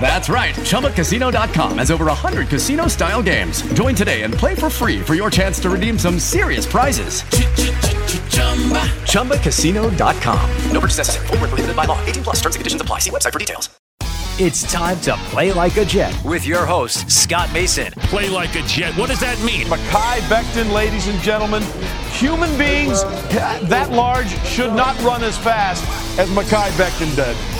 That's right. ChumbaCasino.com has over 100 casino style games. Join today and play for free for your chance to redeem some serious prizes. ChumbaCasino.com. No purchase necessary. Void were prohibited by law. 18 plus. Terms and conditions apply. See website for details. It's time to play like a Jet with your host, Scott Mason. Play like a Jet. What does that mean? Mekhi Becton, ladies and gentlemen. Human beings that large should not run as fast as Mekhi Becton did.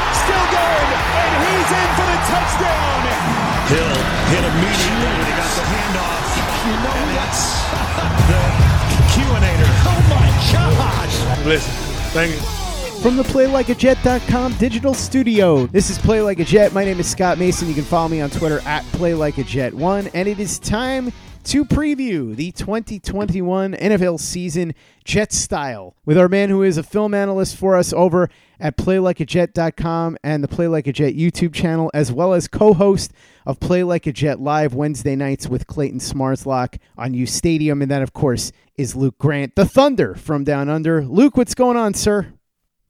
still going, and he's in for the touchdown. Hill hit immediately when he got the handoff. You know and that's the Q-inator. Oh my gosh! Listen, thank you. From the PlayLikeAJet.com digital studio, this is Play Like a Jet. My name is Scott Mason. You can follow me on Twitter at PlayLikeAJet1, and it is time to preview the 2021 NFL season Jet style with our man who is a film analyst for us over at PlayLikeAJet.com and the Play Like a Jet YouTube channel, as well as co-host of Play Like a Jet live Wednesday nights with Clayton Smarslock on Ustadium, and that of course is Luke Grant, the Thunder from Down Under. Luke, what's going on, sir?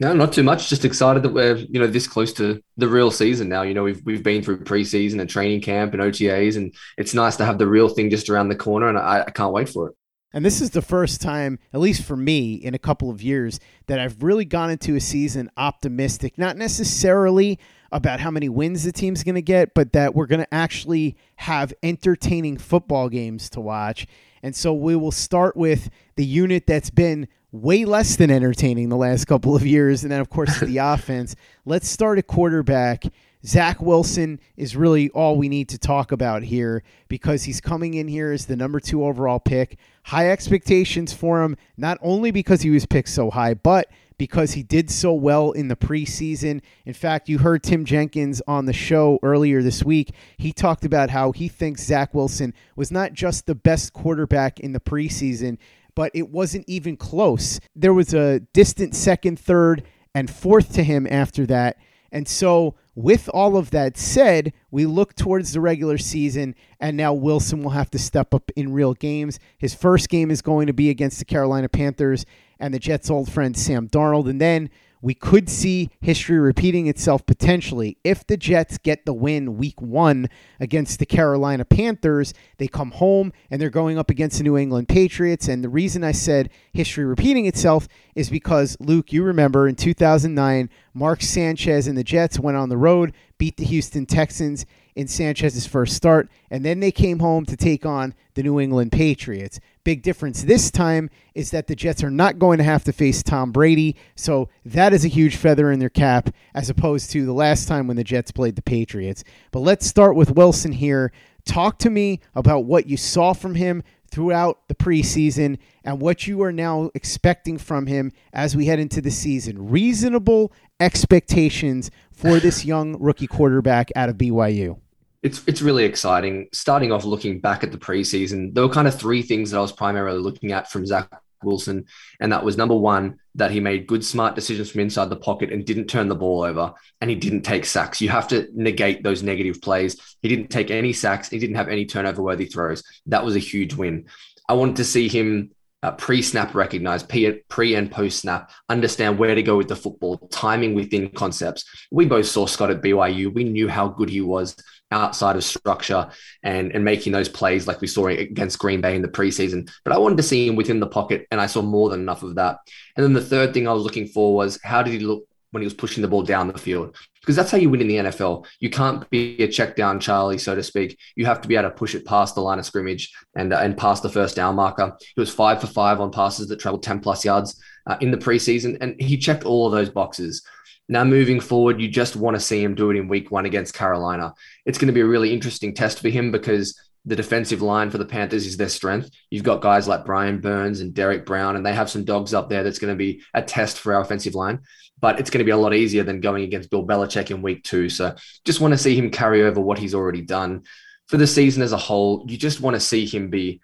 No, not too much. Just excited that we're you know this close to the real season now. You know we've we've been through preseason and training camp and OTAs, and it's nice to have the real thing just around the corner, and I, I can't wait for it. And this is the first time, at least for me, in a couple of years, that I've really gone into a season optimistic. Not necessarily about how many wins the team's going to get, but that we're going to actually have entertaining football games to watch. And so we will start with the unit that's been way less than entertaining the last couple of years. And then, of course, the offense. Let's start at quarterback. Zach Wilson is really all we need to talk about here because he's coming in here as the number two overall pick. High expectations for him, not only because he was picked so high, but because he did so well in the preseason. In fact, you heard Tim Jenkins on the show earlier this week. He talked about how he thinks Zach Wilson was not just the best quarterback in the preseason, but it wasn't even close. There was a distant second, third, and fourth to him after that. And so, with all of that said, we look towards the regular season, and now Wilson will have to step up in real games. His first game is going to be against the Carolina Panthers and the Jets' old friend Sam Darnold. And then we could see history repeating itself potentially. If the Jets get the win week one against the Carolina Panthers, they come home and they're going up against the New England Patriots. And the reason I said history repeating itself is because, Luke, you remember in 2009, Mark Sanchez and the Jets went on the road, beat the Houston Texans in Sanchez's first start, and then they came home to take on the New England Patriots. Big difference this time is that the Jets are not going to have to face Tom Brady, so that is a huge feather in their cap as opposed to the last time when the Jets played the Patriots. But let's start with Wilson here. Talk to me about what you saw from him throughout the preseason and what you are now expecting from him as we head into the season. Reasonable expectations for this young rookie quarterback out of BYU it's it's really exciting. Starting off looking back at the preseason, there were kind of three things that I was primarily looking at from Zach Wilson, and that was number one that he made good, smart decisions from inside the pocket and didn't turn the ball over, and he didn't take sacks. You have to negate those negative plays. He didn't take any sacks. He didn't have any turnover worthy throws. That was a huge win. I wanted to see him uh, pre-snap recognize, pre and post-snap, understand where to go with the football, timing within concepts. We both saw Scott at BYU. We knew how good he was outside of structure and, and making those plays like we saw against Green Bay in the preseason. But I wanted to see him within the pocket, and I saw more than enough of that. And then the third thing I was looking for was how did he look when he was pushing the ball down the field? Because that's how you win in the NFL. You can't be a check down Charlie, so to speak. You have to be able to push it past the line of scrimmage and, uh, and past the first down marker. He was five for five on passes that traveled 10 plus yards uh, in the preseason, and he checked all of those boxes. Now, moving forward, you just want to see him do it in week one against Carolina. It's going to be a really interesting test for him because the defensive line for the Panthers is their strength. You've got guys like Brian Burns and Derrick Brown, and they have some dogs up there that's going to be a test for our offensive line. But it's going to be a lot easier than going against Bill Belichick in week two. So just want to see him carry over what he's already done. For the season as a whole, you just want to see him be,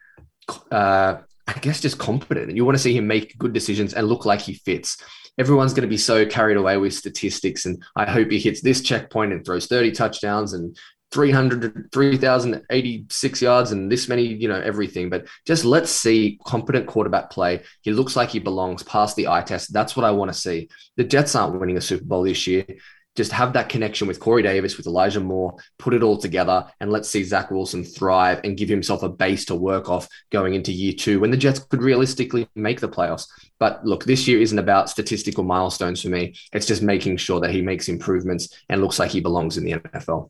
uh, I guess, just competent. And you want to see him make good decisions and look like he fits everyone's going to be so carried away with statistics. And I hope he hits this checkpoint and throws 30 touchdowns and 300, 3,086 yards and this many, you know, everything. But just let's see competent quarterback play. He looks like he belongs past the eye test. That's what I want to see. The Jets aren't winning a Super Bowl this year just have that connection with Corey Davis, with Elijah Moore, put it all together, and let's see Zach Wilson thrive and give himself a base to work off going into year two when the Jets could realistically make the playoffs. But look, this year isn't about statistical milestones for me. It's just making sure that he makes improvements and looks like he belongs in the NFL.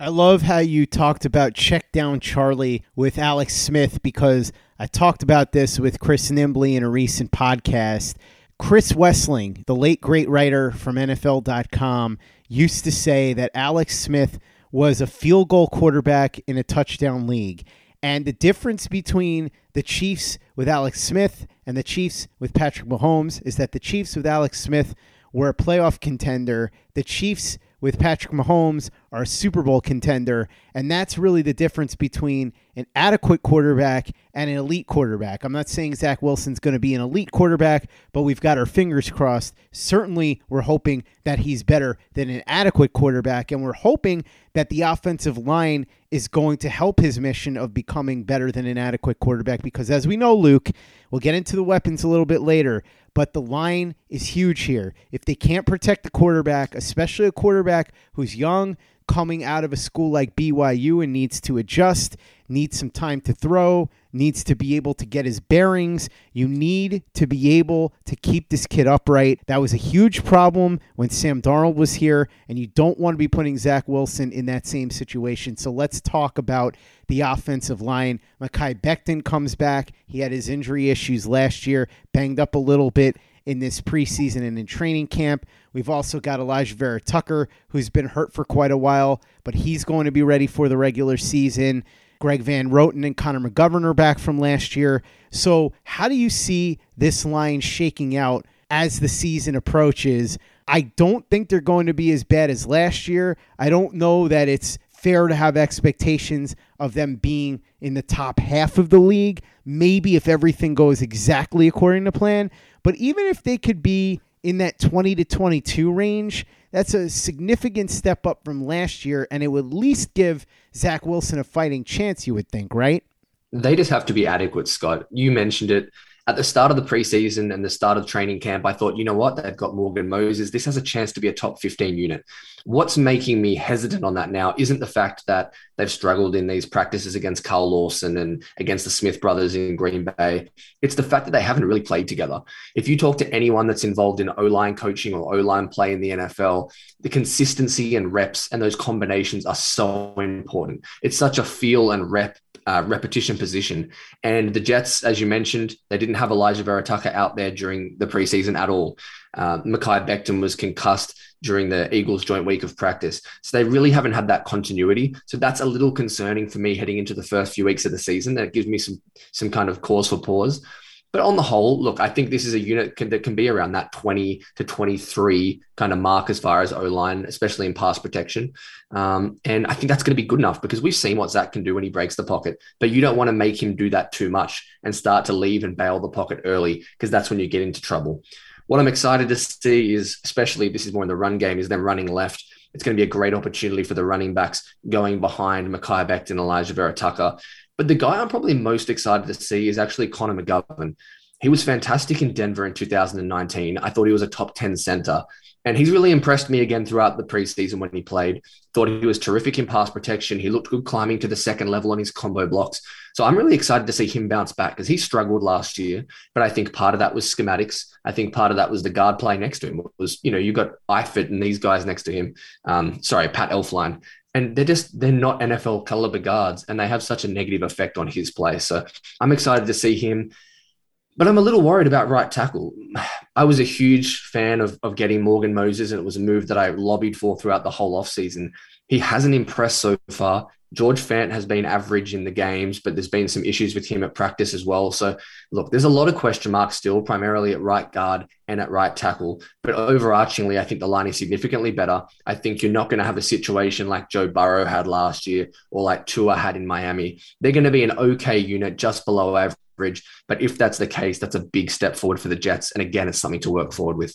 I love how you talked about check down Charlie with Alex Smith because I talked about this with Chris Nimbley in a recent podcast Chris Wesseling, the late great writer from NFL.com, used to say that Alex Smith was a field goal quarterback in a touchdown league. And the difference between the Chiefs with Alex Smith and the Chiefs with Patrick Mahomes is that the Chiefs with Alex Smith were a playoff contender. The Chiefs with Patrick Mahomes are a Super Bowl contender. And that's really the difference between an adequate quarterback and an elite quarterback. I'm not saying Zach Wilson's going to be an elite quarterback, but we've got our fingers crossed. Certainly, we're hoping that he's better than an adequate quarterback. And we're hoping that the offensive line is going to help his mission of becoming better than an adequate quarterback. Because as we know, Luke, we'll get into the weapons a little bit later, but the line is huge here. If they can't protect the quarterback, especially a quarterback who's young, coming out of a school like BYU and needs to adjust, needs some time to throw, needs to be able to get his bearings. You need to be able to keep this kid upright. That was a huge problem when Sam Darnold was here, and you don't want to be putting Zach Wilson in that same situation. So let's talk about the offensive line. Mekhi Becton comes back. He had his injury issues last year, banged up a little bit in this preseason and in training camp. We've also got Alijah Vera Tucker, who's been hurt for quite a while, but he's going to be ready for the regular season. Greg Van Roten and Connor McGovern are back from last year. So, how do you see this line shaking out as the season approaches? I don't think they're going to be as bad as last year. I don't know that it's fair to have expectations of them being in the top half of the league. Maybe if everything goes exactly according to plan. But even if they could be in that 20 to 22 range, that's a significant step up from last year, and it would at least give Zach Wilson a fighting chance, you would think, right? They just have to be adequate, Scott. You mentioned it at the start of the preseason and the start of training camp, I thought, you know what, they've got Morgan Moses. This has a chance to be a top 15 unit. What's making me hesitant on that now isn't the fact that they've struggled in these practices against Carl Lawson and against the Smith brothers in Green Bay. It's the fact that they haven't really played together. If you talk to anyone that's involved in O line coaching or O line play in the NFL, the consistency and reps and those combinations are so important. It's such a feel and rep uh, repetition position. And the Jets, as you mentioned, they didn't have Alijah Vera out there during the preseason at all. Uh, Mekhi Becton was concussed during the Eagles joint week of practice. So they really haven't had that continuity. So that's a little concerning for me heading into the first few weeks of the season. That gives me some some kind of cause for pause. But on the whole, look, I think this is a unit can, that can be around that 20 to 23 kind of mark as far as O line, especially in pass protection. Um, and I think that's going to be good enough because we've seen what Zach can do when he breaks the pocket. But you don't want to make him do that too much and start to leave and bail the pocket early because that's when you get into trouble. What I'm excited to see is, especially this is more in the run game, is them running left. It's going to be a great opportunity for the running backs going behind Mekhi Becton and Alijah Vera Tucker but the guy I'm probably most excited to see is actually Connor McGovern. He was fantastic in Denver in 2019. I thought he was a top 10 center. And he's really impressed me again throughout the preseason when he played. Thought he was terrific in pass protection. He looked good climbing to the second level on his combo blocks. So I'm really excited to see him bounce back because he struggled last year. But I think part of that was schematics. I think part of that was the guard play next to him. It was, you know, you got Eifert and these guys next to him. Um, sorry, Pat Elflein. And they're just, they're not NFL caliber guards and they have such a negative effect on his play. So I'm excited to see him but I'm a little worried about right tackle. I was a huge fan of, of getting Morgan Moses, and it was a move that I lobbied for throughout the whole offseason. He hasn't impressed so far. George Fant has been average in the games, but there's been some issues with him at practice as well. So, look, there's a lot of question marks still, primarily at right guard and at right tackle. But overarchingly, I think the line is significantly better. I think you're not going to have a situation like Joe Burrow had last year or like Tua had in Miami. They're going to be an okay unit just below average. But if that's the case, that's a big step forward for the Jets. And again, it's something to work forward with.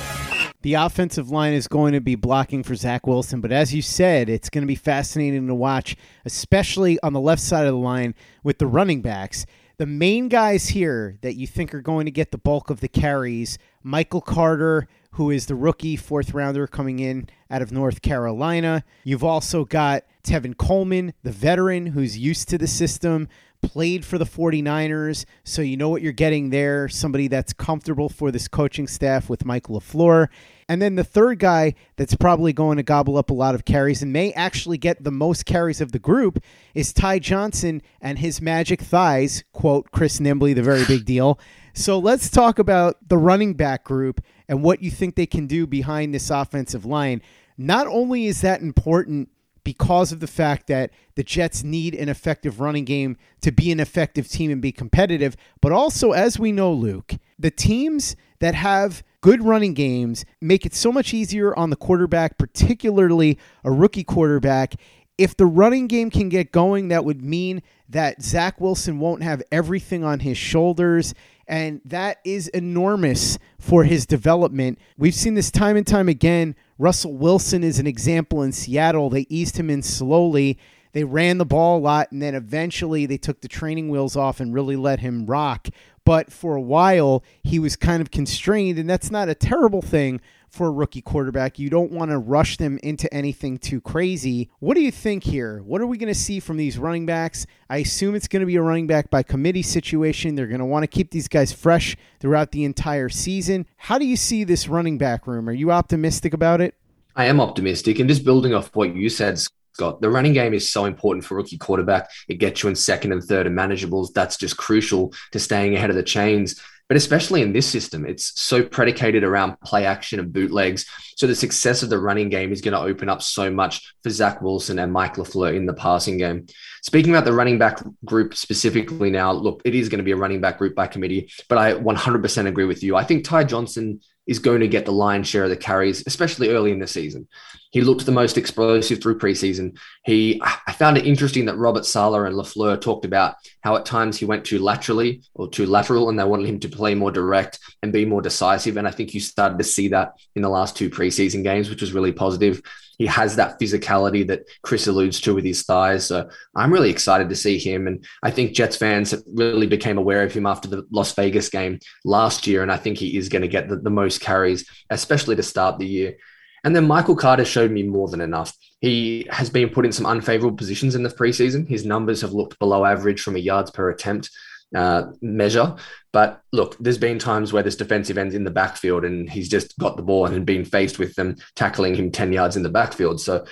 The offensive line is going to be blocking for Zach Wilson, but as you said, it's going to be fascinating to watch, especially on the left side of the line with the running backs. The main guys here that you think are going to get the bulk of the carries Michael Carter, who is the rookie fourth rounder coming in out of North Carolina. You've also got Tevin Coleman, the veteran who's used to the system, played for the 49ers, so you know what you're getting there. Somebody that's comfortable for this coaching staff with Mike LaFleur. And then the third guy that's probably going to gobble up a lot of carries and may actually get the most carries of the group is Ty Johnson and his magic thighs, quote Chris Nimbley, the very big deal. So let's talk about the running back group and what you think they can do behind this offensive line. Not only is that important because of the fact that the Jets need an effective running game to be an effective team and be competitive. But also, as we know, Luke, the teams that have good running games make it so much easier on the quarterback, particularly a rookie quarterback. If the running game can get going, that would mean that Zach Wilson won't have everything on his shoulders. And that is enormous for his development. We've seen this time and time again Russell Wilson is an example in Seattle. They eased him in slowly. They ran the ball a lot, and then eventually they took the training wheels off and really let him rock. But for a while, he was kind of constrained, and that's not a terrible thing for a rookie quarterback. You don't want to rush them into anything too crazy. What do you think here? What are we going to see from these running backs? I assume it's going to be a running back by committee situation. They're going to want to keep these guys fresh throughout the entire season. How do you see this running back room? Are you optimistic about it? I am optimistic. And just building off what you said, Scott, the running game is so important for rookie quarterback. It gets you in second and third and manageables. That's just crucial to staying ahead of the chains. But especially in this system, it's so predicated around play action and bootlegs. So the success of the running game is going to open up so much for Zach Wilson and Mike LaFleur in the passing game. Speaking about the running back group specifically now, look, it is going to be a running back group by committee, but I 100% agree with you. I think Ty Johnson is going to get the lion's share of the carries, especially early in the season. He looked the most explosive through preseason. He, I found it interesting that Robert Saleh and Lafleur talked about how at times he went too laterally or too lateral, and they wanted him to play more direct and be more decisive. And I think you started to see that in the last two preseason games, which was really positive. He has that physicality that Chris alludes to with his thighs. So I'm really excited to see him. And I think Jets fans really became aware of him after the Las Vegas game last year. And I think he is going to get the, the most carries, especially to start the year. And then Michael Carter showed me more than enough. He has been put in some unfavorable positions in the preseason. His numbers have looked below average from a yards per attempt uh, measure. But look, there's been times where this defensive end's in the backfield and he's just got the ball and been faced with them tackling him 10 yards in the backfield. So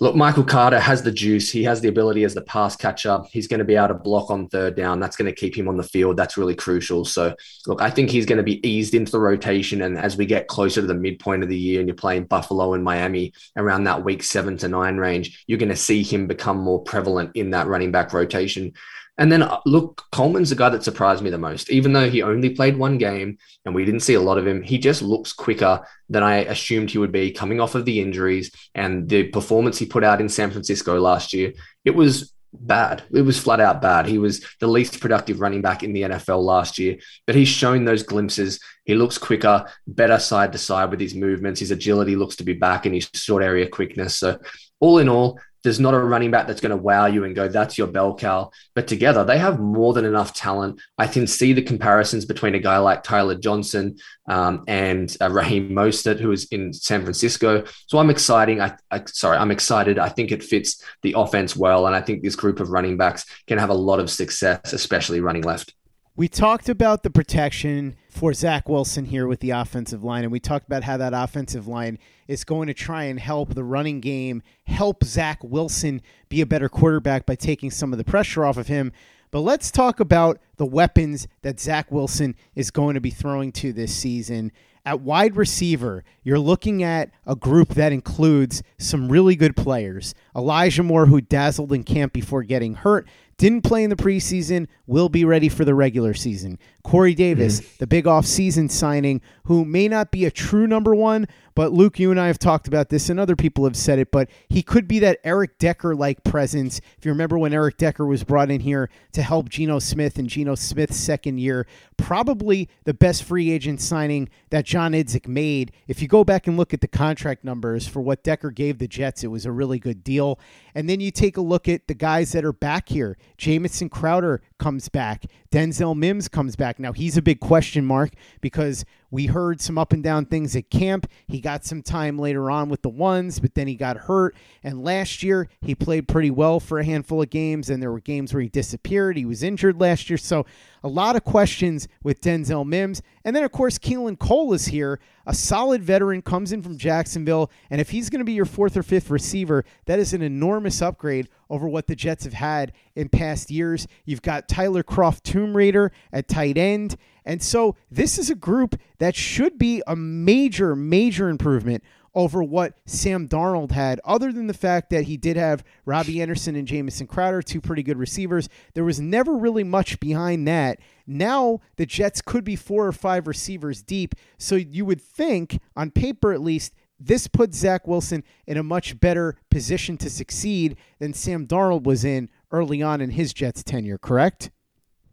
Look, Michael Carter has the juice. He has the ability as the pass catcher. He's going to be able to block on third down. That's going to keep him on the field. That's really crucial. So, look, I think he's going to be eased into the rotation. And as we get closer to the midpoint of the year and you're playing Buffalo and Miami around that week seven to nine range, you're going to see him become more prevalent in that running back rotation. And then uh, look, Coleman's the guy that surprised me the most. Even though he only played one game and we didn't see a lot of him, he just looks quicker than I assumed he would be coming off of the injuries and the performance he put out in San Francisco last year. It was bad. It was flat out bad. He was the least productive running back in the NFL last year, but he's shown those glimpses. He looks quicker, better side to side with his movements. His agility looks to be back and his short area quickness. So, all in all, there's not a running back that's going to wow you and go, that's your bell cow. But together, they have more than enough talent. I can see the comparisons between a guy like Tyler Johnson um, and uh, Raheem Mostert, who is in San Francisco. So I'm exciting. I, I, sorry, I'm excited. I think it fits the offense well, and I think this group of running backs can have a lot of success, especially running left. We talked about the protection for Zach Wilson here with the offensive line, and we talked about how that offensive line is going to try and help the running game, help Zach Wilson be a better quarterback by taking some of the pressure off of him. But let's talk about the weapons that Zach Wilson is going to be throwing to this season. At wide receiver, you're looking at a group that includes some really good players. Elijah Moore, who dazzled in camp before getting hurt, didn't play in the preseason, will be ready for the regular season. Corey Davis, mm-hmm. the big off-season signing, who may not be a true number one, but Luke, you and I have talked about this, and other people have said it, but he could be that Eric Decker like presence. If you remember when Eric Decker was brought in here to help Geno Smith in Geno Smith's second year, probably the best free agent signing that John Idzik made. If you go back and look at the contract numbers for what Decker gave the Jets, it was a really good deal. And then you take a look at the guys that are back here. Jamison Crowder comes back. Denzel Mims comes back. Now, he's a big question mark because we heard some up and down things at camp. He got some time later on with the ones, but then he got hurt. And last year, he played pretty well for a handful of games, and there were games where he disappeared. He was injured last year. So, a lot of questions with Denzel Mims. And then, of course, Keelan Cole is here. A solid veteran comes in from Jacksonville. And if he's going to be your fourth or fifth receiver, that is an enormous upgrade over what the Jets have had in past years. You've got Tyler Kroft Tomb Raider at tight end. And so this is a group that should be a major, major improvement over what Sam Darnold had, other than the fact that he did have Robbie Anderson and Jamison Crowder, two pretty good receivers. There was never really much behind that. Now the Jets could be four or five receivers deep. So you would think, on paper at least, this puts Zach Wilson in a much better position to succeed than Sam Darnold was in early on in his Jets tenure, correct?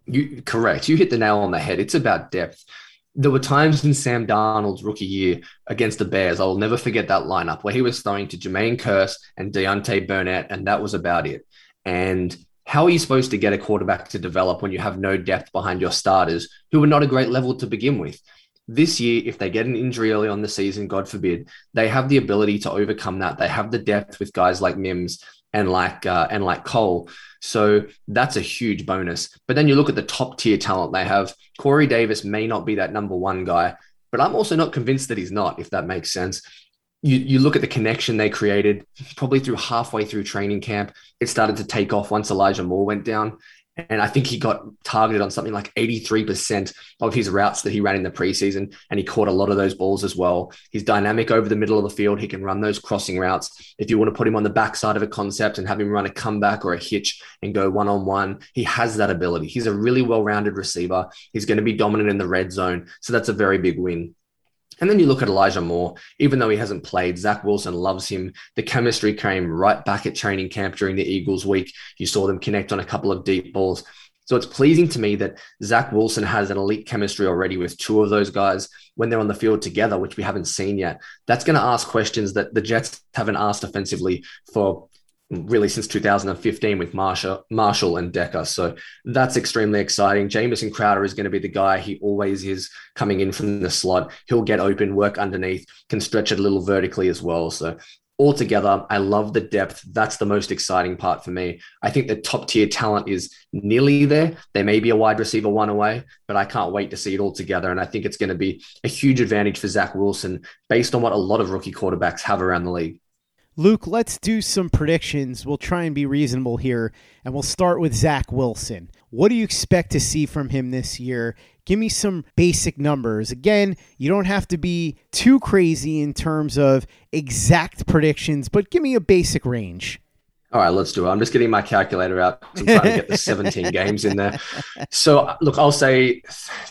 You correct. You hit the nail on the head. It's about depth. There were times in Sam Darnold's rookie year against the Bears. I will never forget that lineup where he was throwing to Jermaine Kearse and Deontay Burnett, and that was about it. And how are you supposed to get a quarterback to develop when you have no depth behind your starters who are not a great level to begin with? This year, if they get an injury early on the season, God forbid, they have the ability to overcome that. They have the depth with guys like Mims and like uh, and like Cole. So that's a huge bonus. But then you look at the top tier talent they have. Corey Davis may not be that number one guy, but I'm also not convinced that he's not, if that makes sense. You, you look at the connection they created probably through halfway through training camp. It started to take off once Elijah Moore went down. And I think he got targeted on something like 83% of his routes that he ran in the preseason. And he caught a lot of those balls as well. He's dynamic over the middle of the field. He can run those crossing routes. If you want to put him on the backside of a concept and have him run a comeback or a hitch and go one on one, he has that ability. He's a really well rounded receiver. He's going to be dominant in the red zone. So that's a very big win. And then you look at Elijah Moore, even though he hasn't played, Zach Wilson loves him. The chemistry came right back at training camp during the Eagles week. You saw them connect on a couple of deep balls. So it's pleasing to me that Zach Wilson has an elite chemistry already with two of those guys when they're on the field together, which we haven't seen yet. That's going to ask questions that the Jets haven't asked offensively for really since 2015 with Marshall, Marshall and Decker. So that's extremely exciting. Jamison Crowder is going to be the guy he always is coming in from the slot. He'll get open, work underneath, can stretch it a little vertically as well. So altogether, I love the depth. That's the most exciting part for me. I think the top tier talent is nearly there. There may be a wide receiver one away, but I can't wait to see it all together. And I think it's going to be a huge advantage for Zach Wilson based on what a lot of rookie quarterbacks have around the league. Luke, let's do some predictions. We'll try and be reasonable here, and we'll start with Zach Wilson. What do you expect to see from him this year? Give me some basic numbers. Again, you don't have to be too crazy in terms of exact predictions, but give me a basic range. All right, let's do it. I'm just getting my calculator out. I'm trying to get the 17 games in there. So, uh, look, I'll say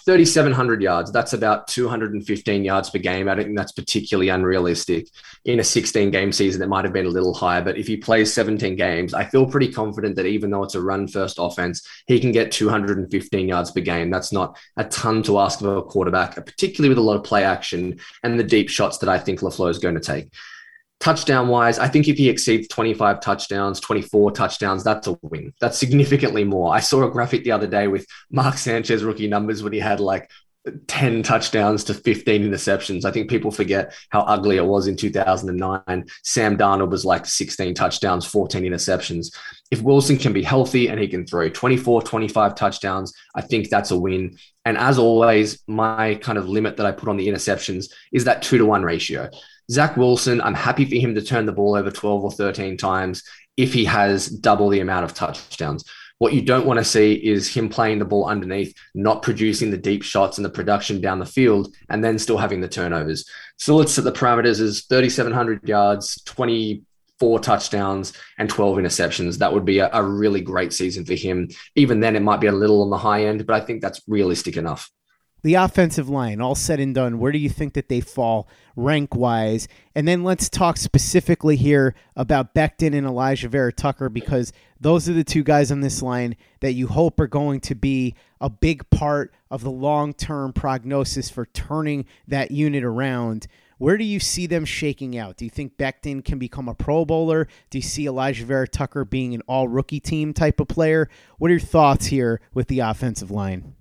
3,700 yards. That's about 215 yards per game. I don't think that's particularly unrealistic. In a 16 game season, it might have been a little higher. But if he plays 17 games, I feel pretty confident that even though it's a run first offense, he can get 215 yards per game. That's not a ton to ask of a quarterback, particularly with a lot of play action and the deep shots that I think LaFleur is going to take touchdown wise, I think if he exceeds 25 touchdowns, 24 touchdowns, that's a win. That's significantly more. I saw a graphic the other day with Mark Sanchez rookie numbers when he had like 10 touchdowns to 15 interceptions. I think people forget how ugly it was in 2009. Sam Darnold was like 16 touchdowns, 14 interceptions. If Wilson can be healthy and he can throw 24, 25 touchdowns, I think that's a win. And as always, my kind of limit that I put on the interceptions is that two to one ratio. Zach Wilson, I'm happy for him to turn the ball over 12 or 13 times if he has double the amount of touchdowns. What you don't want to see is him playing the ball underneath, not producing the deep shots and the production down the field, and then still having the turnovers. So let's set the parameters as 3,700 yards, 24 touchdowns, and 12 interceptions. That would be a, a really great season for him. Even then, it might be a little on the high end, but I think that's realistic enough the offensive line, all said and done, where do you think that they fall rank wise? And then let's talk specifically here about Becton and Alijah Vera Tucker because those are the two guys on this line that you hope are going to be a big part of the long term prognosis for turning that unit around. Where do you see them shaking out? Do you think Becton can become a Pro Bowler? Do you see Alijah Vera Tucker being an all rookie team type of player? What are your thoughts here with the offensive line?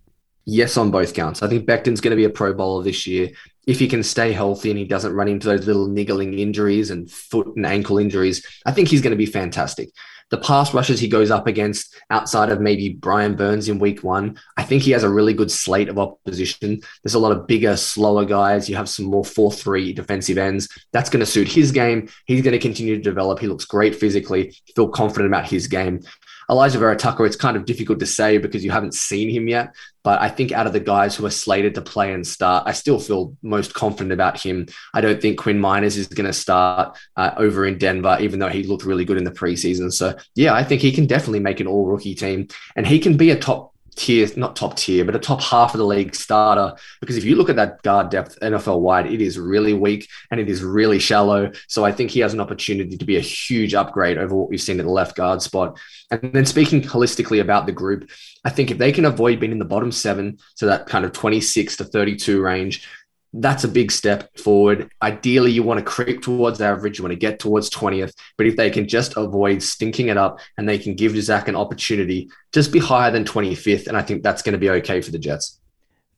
Yes, on both counts. I think Becton's going to be a Pro Bowler this year. If he can stay healthy and he doesn't run into those little niggling injuries and foot and ankle injuries, I think he's going to be fantastic. The pass rushes he goes up against outside of maybe Brian Burns in week one, I think he has a really good slate of opposition. There's a lot of bigger, slower guys. You have some more 4 3 defensive ends. That's going to suit his game. He's going to continue to develop. He looks great physically. Feel confident about his game. Alijah Vera Tucker, it's kind of difficult to say because you haven't seen him yet. But I think out of the guys who are slated to play and start, I still feel most confident about him. I don't think Quinn Meinerz is going to start uh, over in Denver, even though he looked really good in the preseason. So, yeah, I think he can definitely make an all rookie team and he can be a top tier, not top tier, but a top half of the league starter. Because if you look at that guard depth NFL wide, it is really weak and it is really shallow. So I think he has an opportunity to be a huge upgrade over what we've seen at the left guard spot. And then speaking holistically about the group, I think if they can avoid being in the bottom seven, so that kind of 26 to 32 range, that's a big step forward. Ideally, you want to creep towards average, you want to get towards 20th. But if they can just avoid stinking it up and they can give Zach an opportunity, just be higher than 25th. And I think that's going to be okay for the Jets.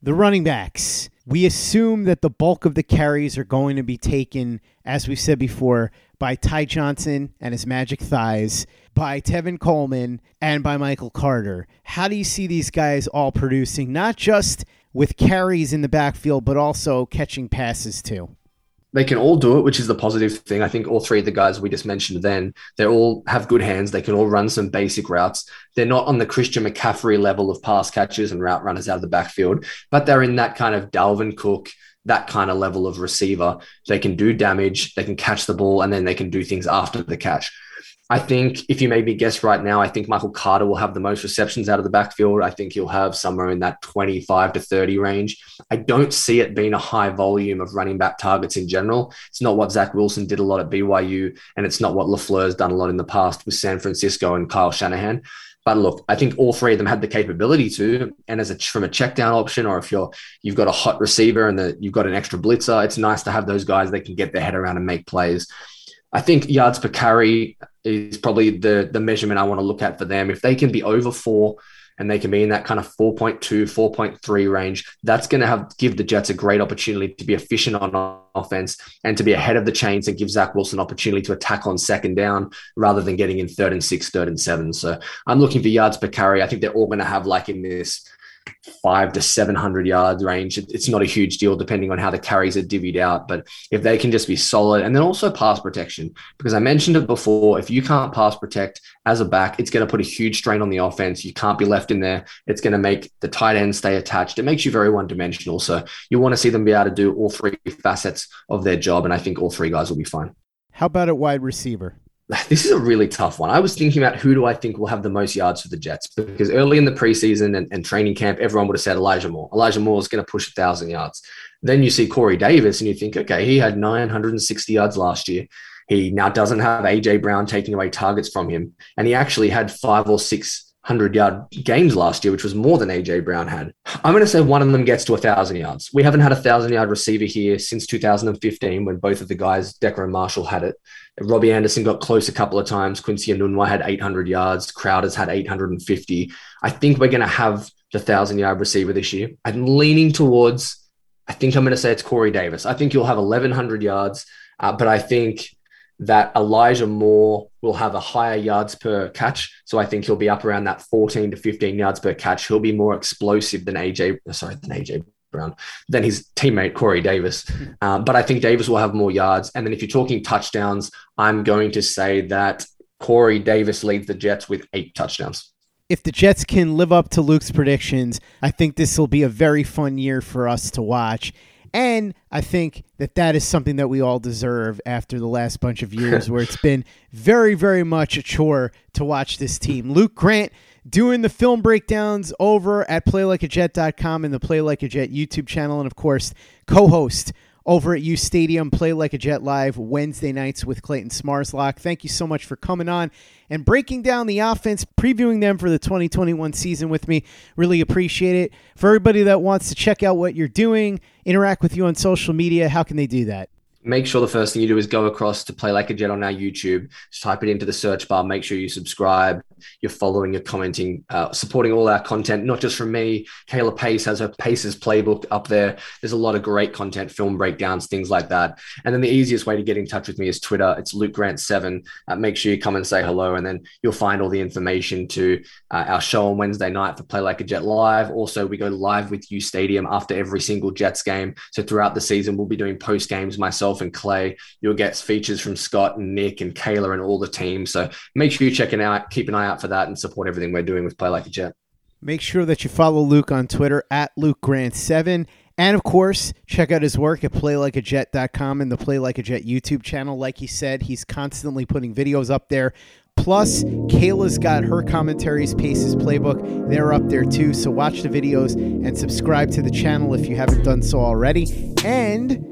The running backs. We assume that the bulk of the carries are going to be taken, as we said before, by Ty Johnson and his magic thighs, by Tevin Coleman, and by Michael Carter. How do you see these guys all producing, not just with carries in the backfield, but also catching passes too. They can all do it, which is the positive thing. I think all three of the guys we just mentioned then, they all have good hands. They can all run some basic routes. They're not on the Christian McCaffrey level of pass catchers and route runners out of the backfield, but they're in that kind of Dalvin Cook, that kind of level of receiver. They can do damage, they can catch the ball, and then they can do things after the catch. I think if you made me guess right now, I think Michael Carter will have the most receptions out of the backfield. I think he'll have somewhere in that 25 to 30 range. I don't see it being a high volume of running back targets in general. It's not what Zach Wilson did a lot at BYU, and it's not what LaFleur's done a lot in the past with San Francisco and Kyle Shanahan. But look, I think all three of them had the capability to. And as a from a check down option, or if you're you've got a hot receiver and the, you've got an extra blitzer, it's nice to have those guys that can get their head around and make plays. I think yards per carry is probably the the measurement I want to look at for them. If they can be over four and they can be in that kind of 4.2, 4.3 range, that's going to have give the Jets a great opportunity to be efficient on offense and to be ahead of the chains and give Zach Wilson opportunity to attack on second down rather than getting in third and six, third and seven. So I'm looking for yards per carry. I think they're all going to have like in this five to 700 yard range. It's not a huge deal depending on how the carries are divvied out. But if they can just be solid and then also pass protection, because I mentioned it before, if you can't pass protect as a back, it's going to put a huge strain on the offense. You can't be left in there. It's going to make the tight end stay attached. It makes you very one dimensional. So you want to see them be able to do all three facets of their job. And I think all three guys will be fine. How about at wide receiver? this is a really tough one. I was thinking about who do I think will have the most yards for the Jets because early in the preseason and, and training camp, everyone would have said Elijah Moore. Elijah Moore is going to push a thousand yards. Then you see Corey Davis and you think, okay, he had 960 yards last year. He now doesn't have AJ Brown taking away targets from him, and he actually had five or six hundred yard games last year, which was more than AJ Brown had. I'm going to say one of them gets to a thousand yards. We haven't had a thousand yard receiver here since 2015 when both of the guys, Decker and Marshall, had it. Robbie Anderson got close a couple of times. Quincy Enunwa had 800 yards. Crowder's had 850. I think we're going to have the thousand yard receiver this year. I'm leaning towards. I think I'm going to say it's Corey Davis. I think you'll have 1,100 yards, uh, but I think that Elijah Moore will have a higher yards per catch. So I think he'll be up around that 14 to 15 yards per catch. He'll be more explosive than AJ, sorry, than AJ Brown, than his teammate Corey Davis. Um, but I think Davis will have more yards. And then if you're talking touchdowns, I'm going to say that Corey Davis leads the Jets with eight touchdowns. If the Jets can live up to Luke's predictions, I think this will be a very fun year for us to watch. And I think that that is something that we all deserve after the last bunch of years where it's been very, very much a chore to watch this team. Luke Grant doing the film breakdowns over at playlikeajet.com and the Play Like a Jet YouTube channel. And of course, co host over at Ustadium, Play Like a Jet Live Wednesday nights with Clayton Smarslock. Thank you so much for coming on and breaking down the offense, previewing them for the 2021 season with me. Really appreciate it. For everybody that wants to check out what you're doing, interact with you on social media, how can they do that? Make sure the first thing you do is go across to Play Like a Jet on our YouTube. Just type it into the search bar. Make sure you subscribe. You're following, you're commenting, uh, supporting all our content, not just from me. Kayla Pace has her Paces playbook up there. There's a lot of great content, film breakdowns, things like that. And then the easiest way to get in touch with me is Twitter. It's Luke Grant7. Uh, make sure you come and say hello, and then you'll find all the information to uh, our show on Wednesday night for Play Like a Jet Live. Also, we go live with Ustadium after every single Jets game. So throughout the season, we'll be doing post games myself and Clay. You'll get features from Scott and Nick and Kayla and all the team. So make sure you check it out, keep an eye out for that, and support everything we're doing with Play Like a Jet. Make sure that you follow Luke on Twitter at Luke Grant7. And of course, check out his work at playlikeajet.com and the Play Like a Jet YouTube channel. Like he said, he's constantly putting videos up there. Plus, Kayla's got her commentaries, Paces Playbook. They're up there too. So watch the videos and subscribe to the channel if you haven't done so already. And